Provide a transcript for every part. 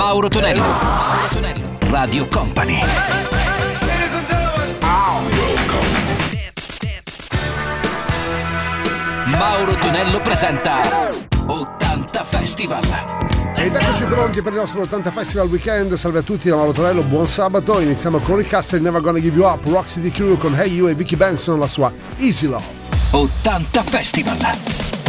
Mauro Tonello. Mauro Tonello. Radio Company. Mauro Tonello presenta 80 Festival. Ed eccoci pronti per il nostro 80 Festival Weekend. Salve a tutti da Mauro Tonello, buon sabato. Iniziamo con Rick Castle, Never Gonna Give You Up, Roxy DQ con Hey You e Vicky Benson, la sua Easy Love. 80 Festival.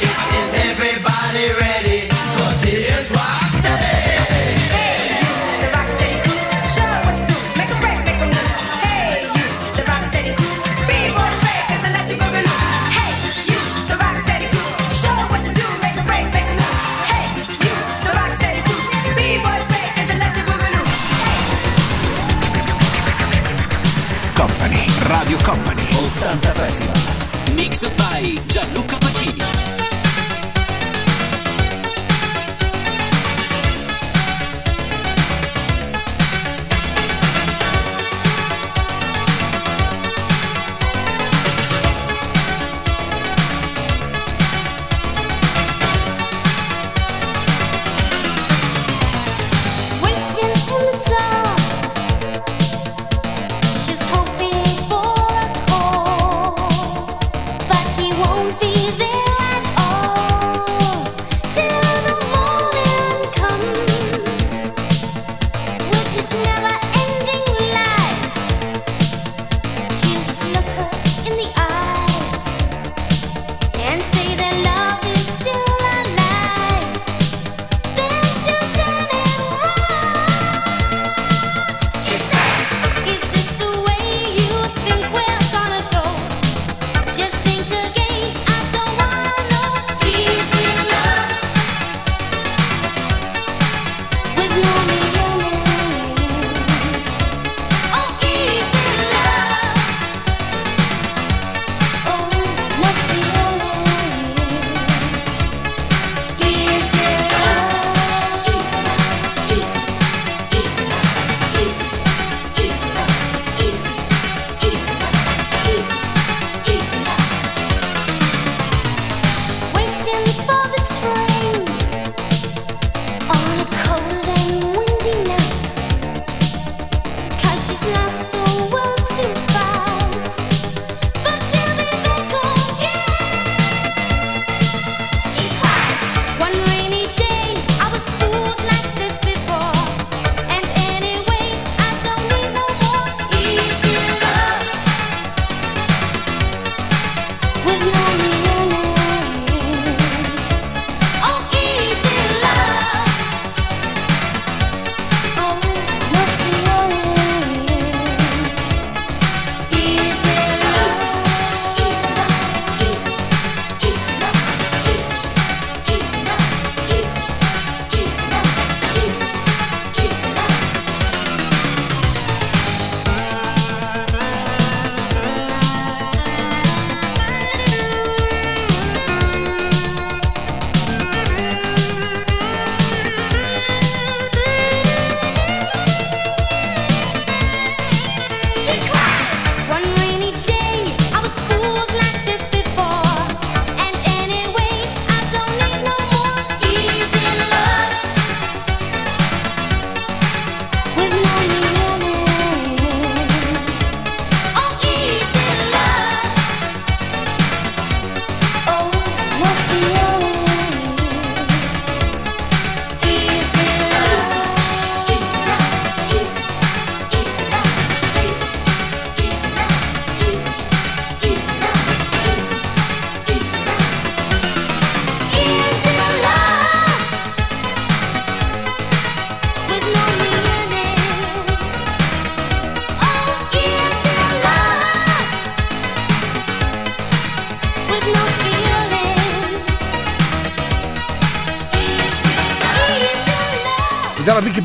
Thank.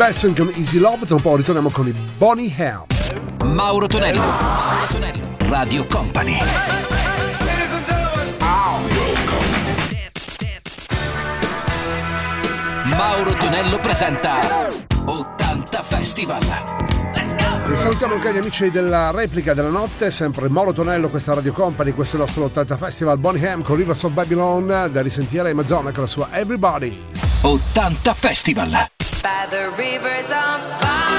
Besson con Easy Love, tra un po' ritorniamo con i Bonnie Hell. Mauro Tonello, Mauro Tonello, Radio Company. Mauro Tonello presenta 80 Festival. Let's go! salutiamo anche gli amici della replica della notte, sempre Mauro Tonello, questa Radio Company, questo è il nostro 80 Festival Bonnie Ham con Rivers of Babylon, da risentire in Amazon con la sua Everybody. 80 Festival! by the rivers on fire.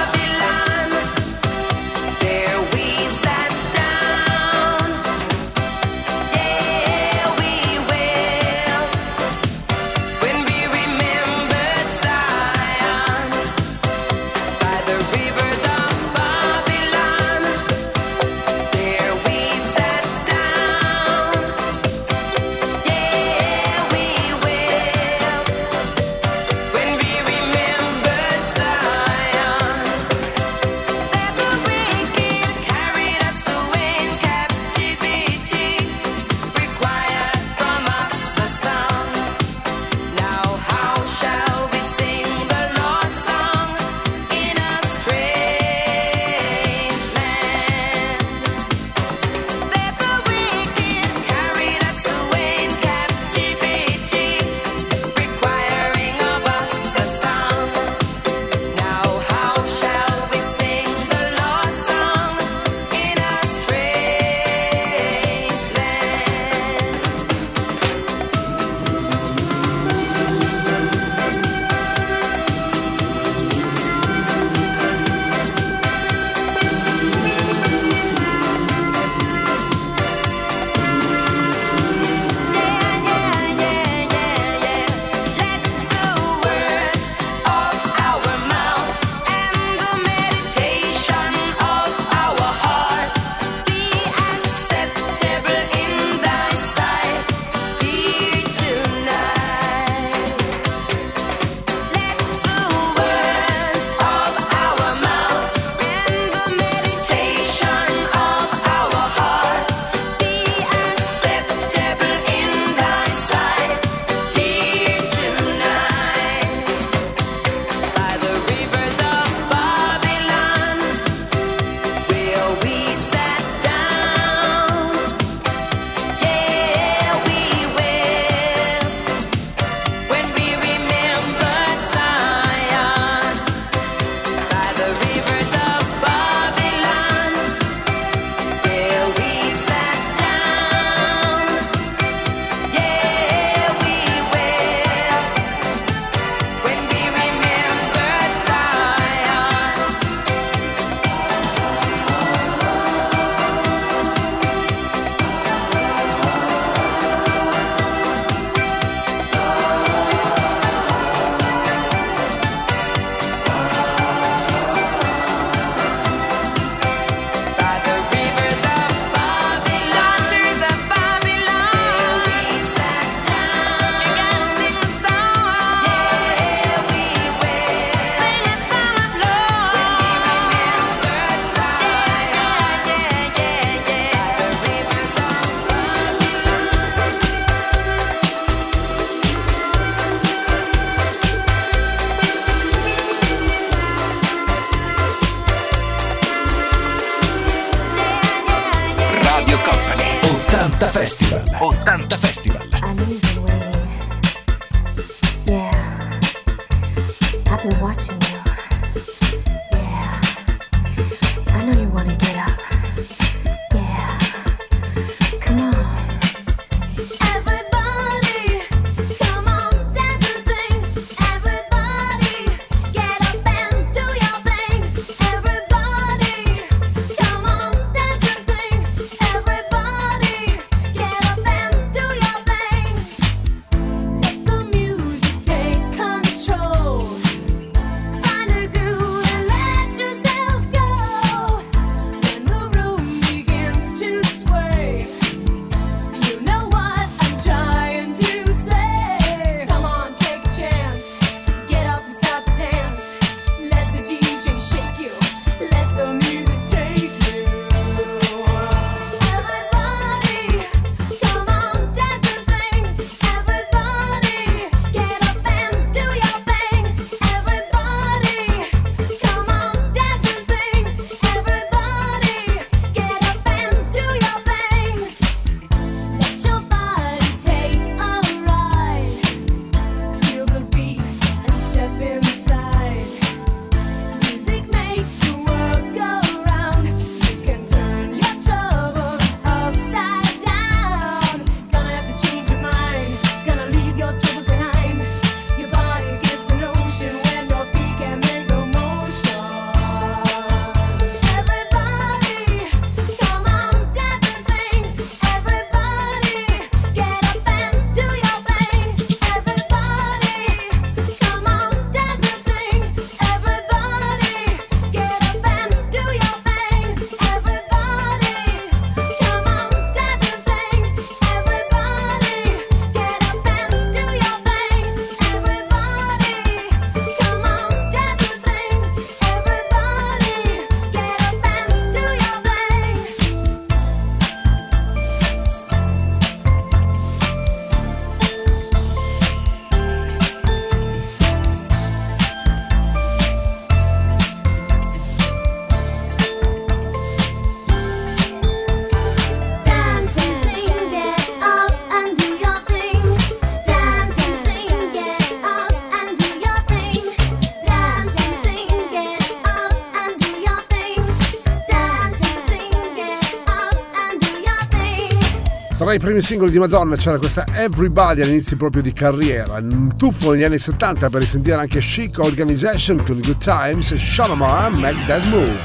primi singoli di Madonna c'era questa Everybody all'inizio proprio di carriera, un tuffo negli anni 70 per risentire anche Chic Organization con Good Times e Shalomar Make That Move.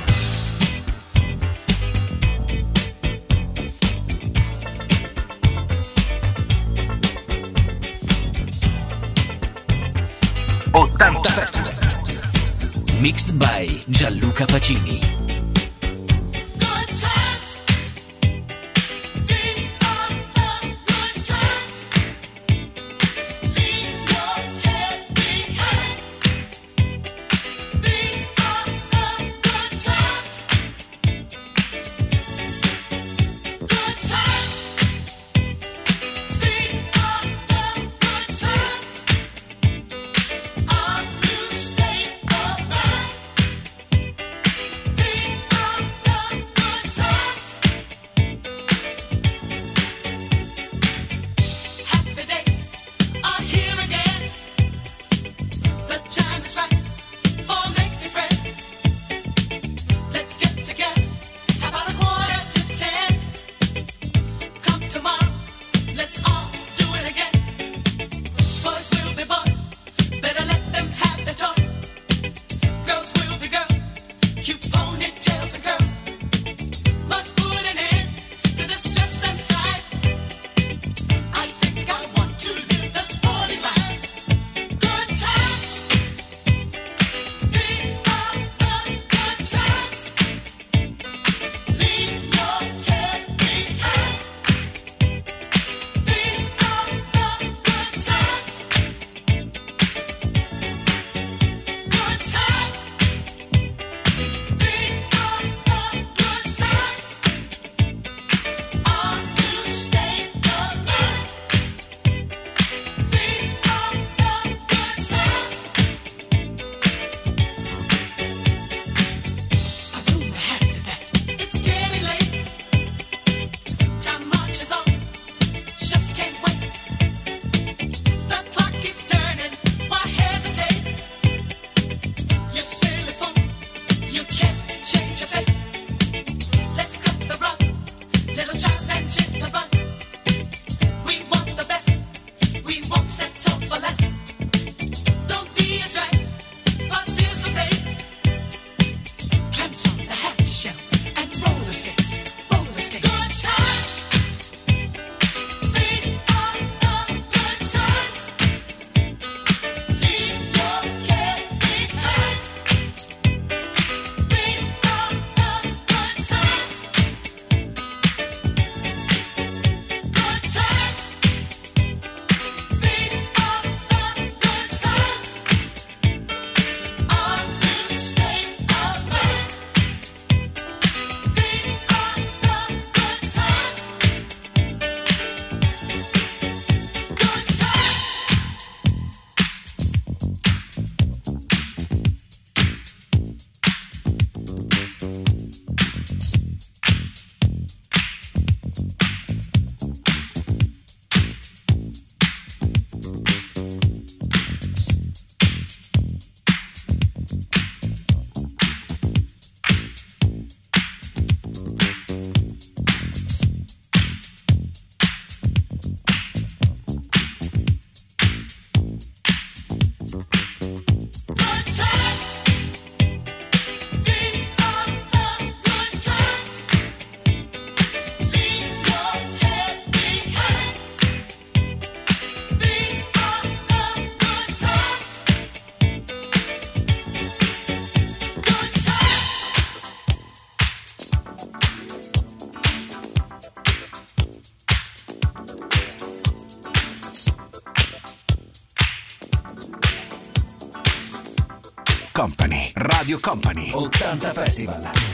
Mixed by Gianluca Pacini. 80 Festival.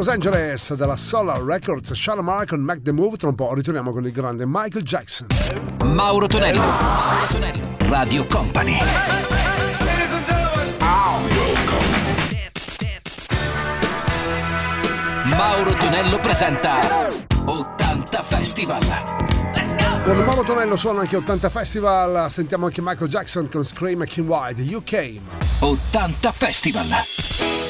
Los Angeles della Solar Records, Shadow Mark con Mac the Move. Tra un po' ritorniamo con il grande Michael Jackson. Mauro Tonello, Mauro Tonello, Radio Company. Mauro Tonello presenta 80 Festival. Con Mauro Tonello suona anche 80 Festival, sentiamo anche Michael Jackson con Scream and King Wide, UK. 80 Festival.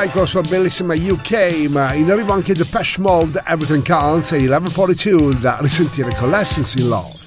Cyclops fa bellissima UK, ma in arrivo anche The Pesh mold Everything Counts e 1142 da risentire con Lessons in Love.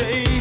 day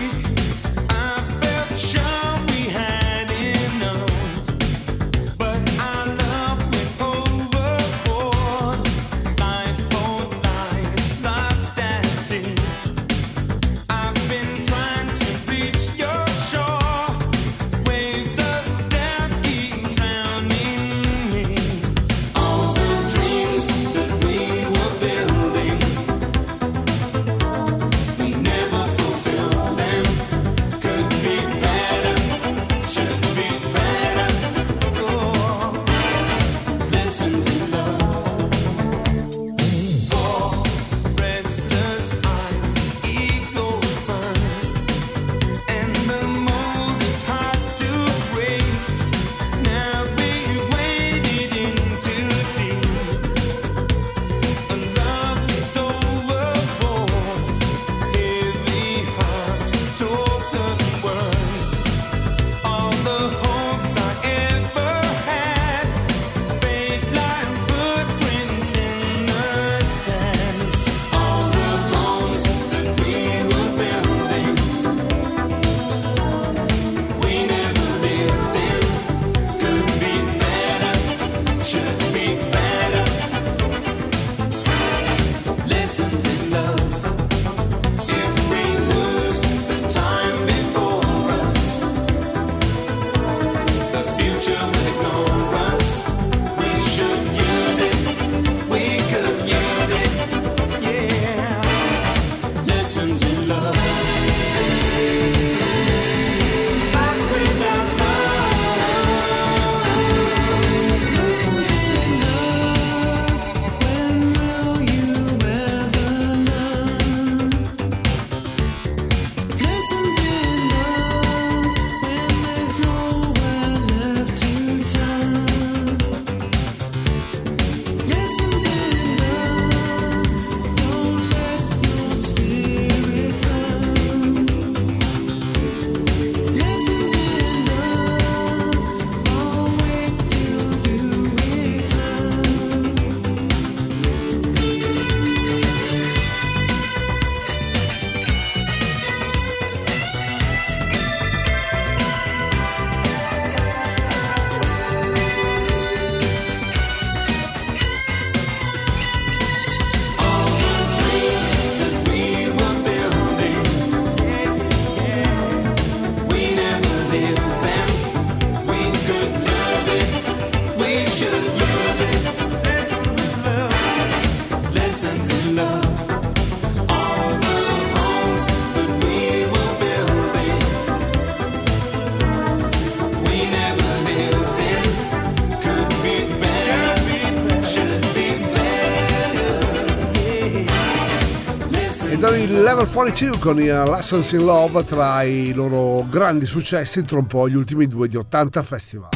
Level 42 con il uh, Lessons in Love tra i loro grandi successi tra un po' gli ultimi due di 80 Festival.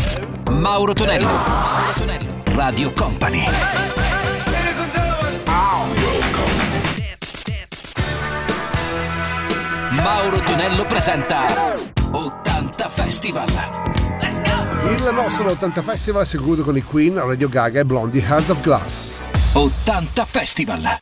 Mauro Tonello, Mauro Tonello, Radio Company. Mauro Tonello presenta 80 Festival. Il nostro 80 Festival si conclude con i Queen, Radio Gaga e Blondie Heart of Glass. 80 Festival.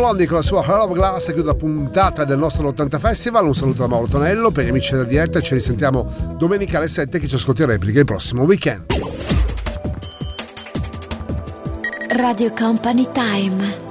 Dara Blondi con la sua Heart of Glass chiude la puntata del nostro 80 Festival. Un saluto da Mauro Tonello. Per gli amici della diretta ci risentiamo domenica alle 7 che ci ascolti in replica il prossimo weekend. Radio Company Time.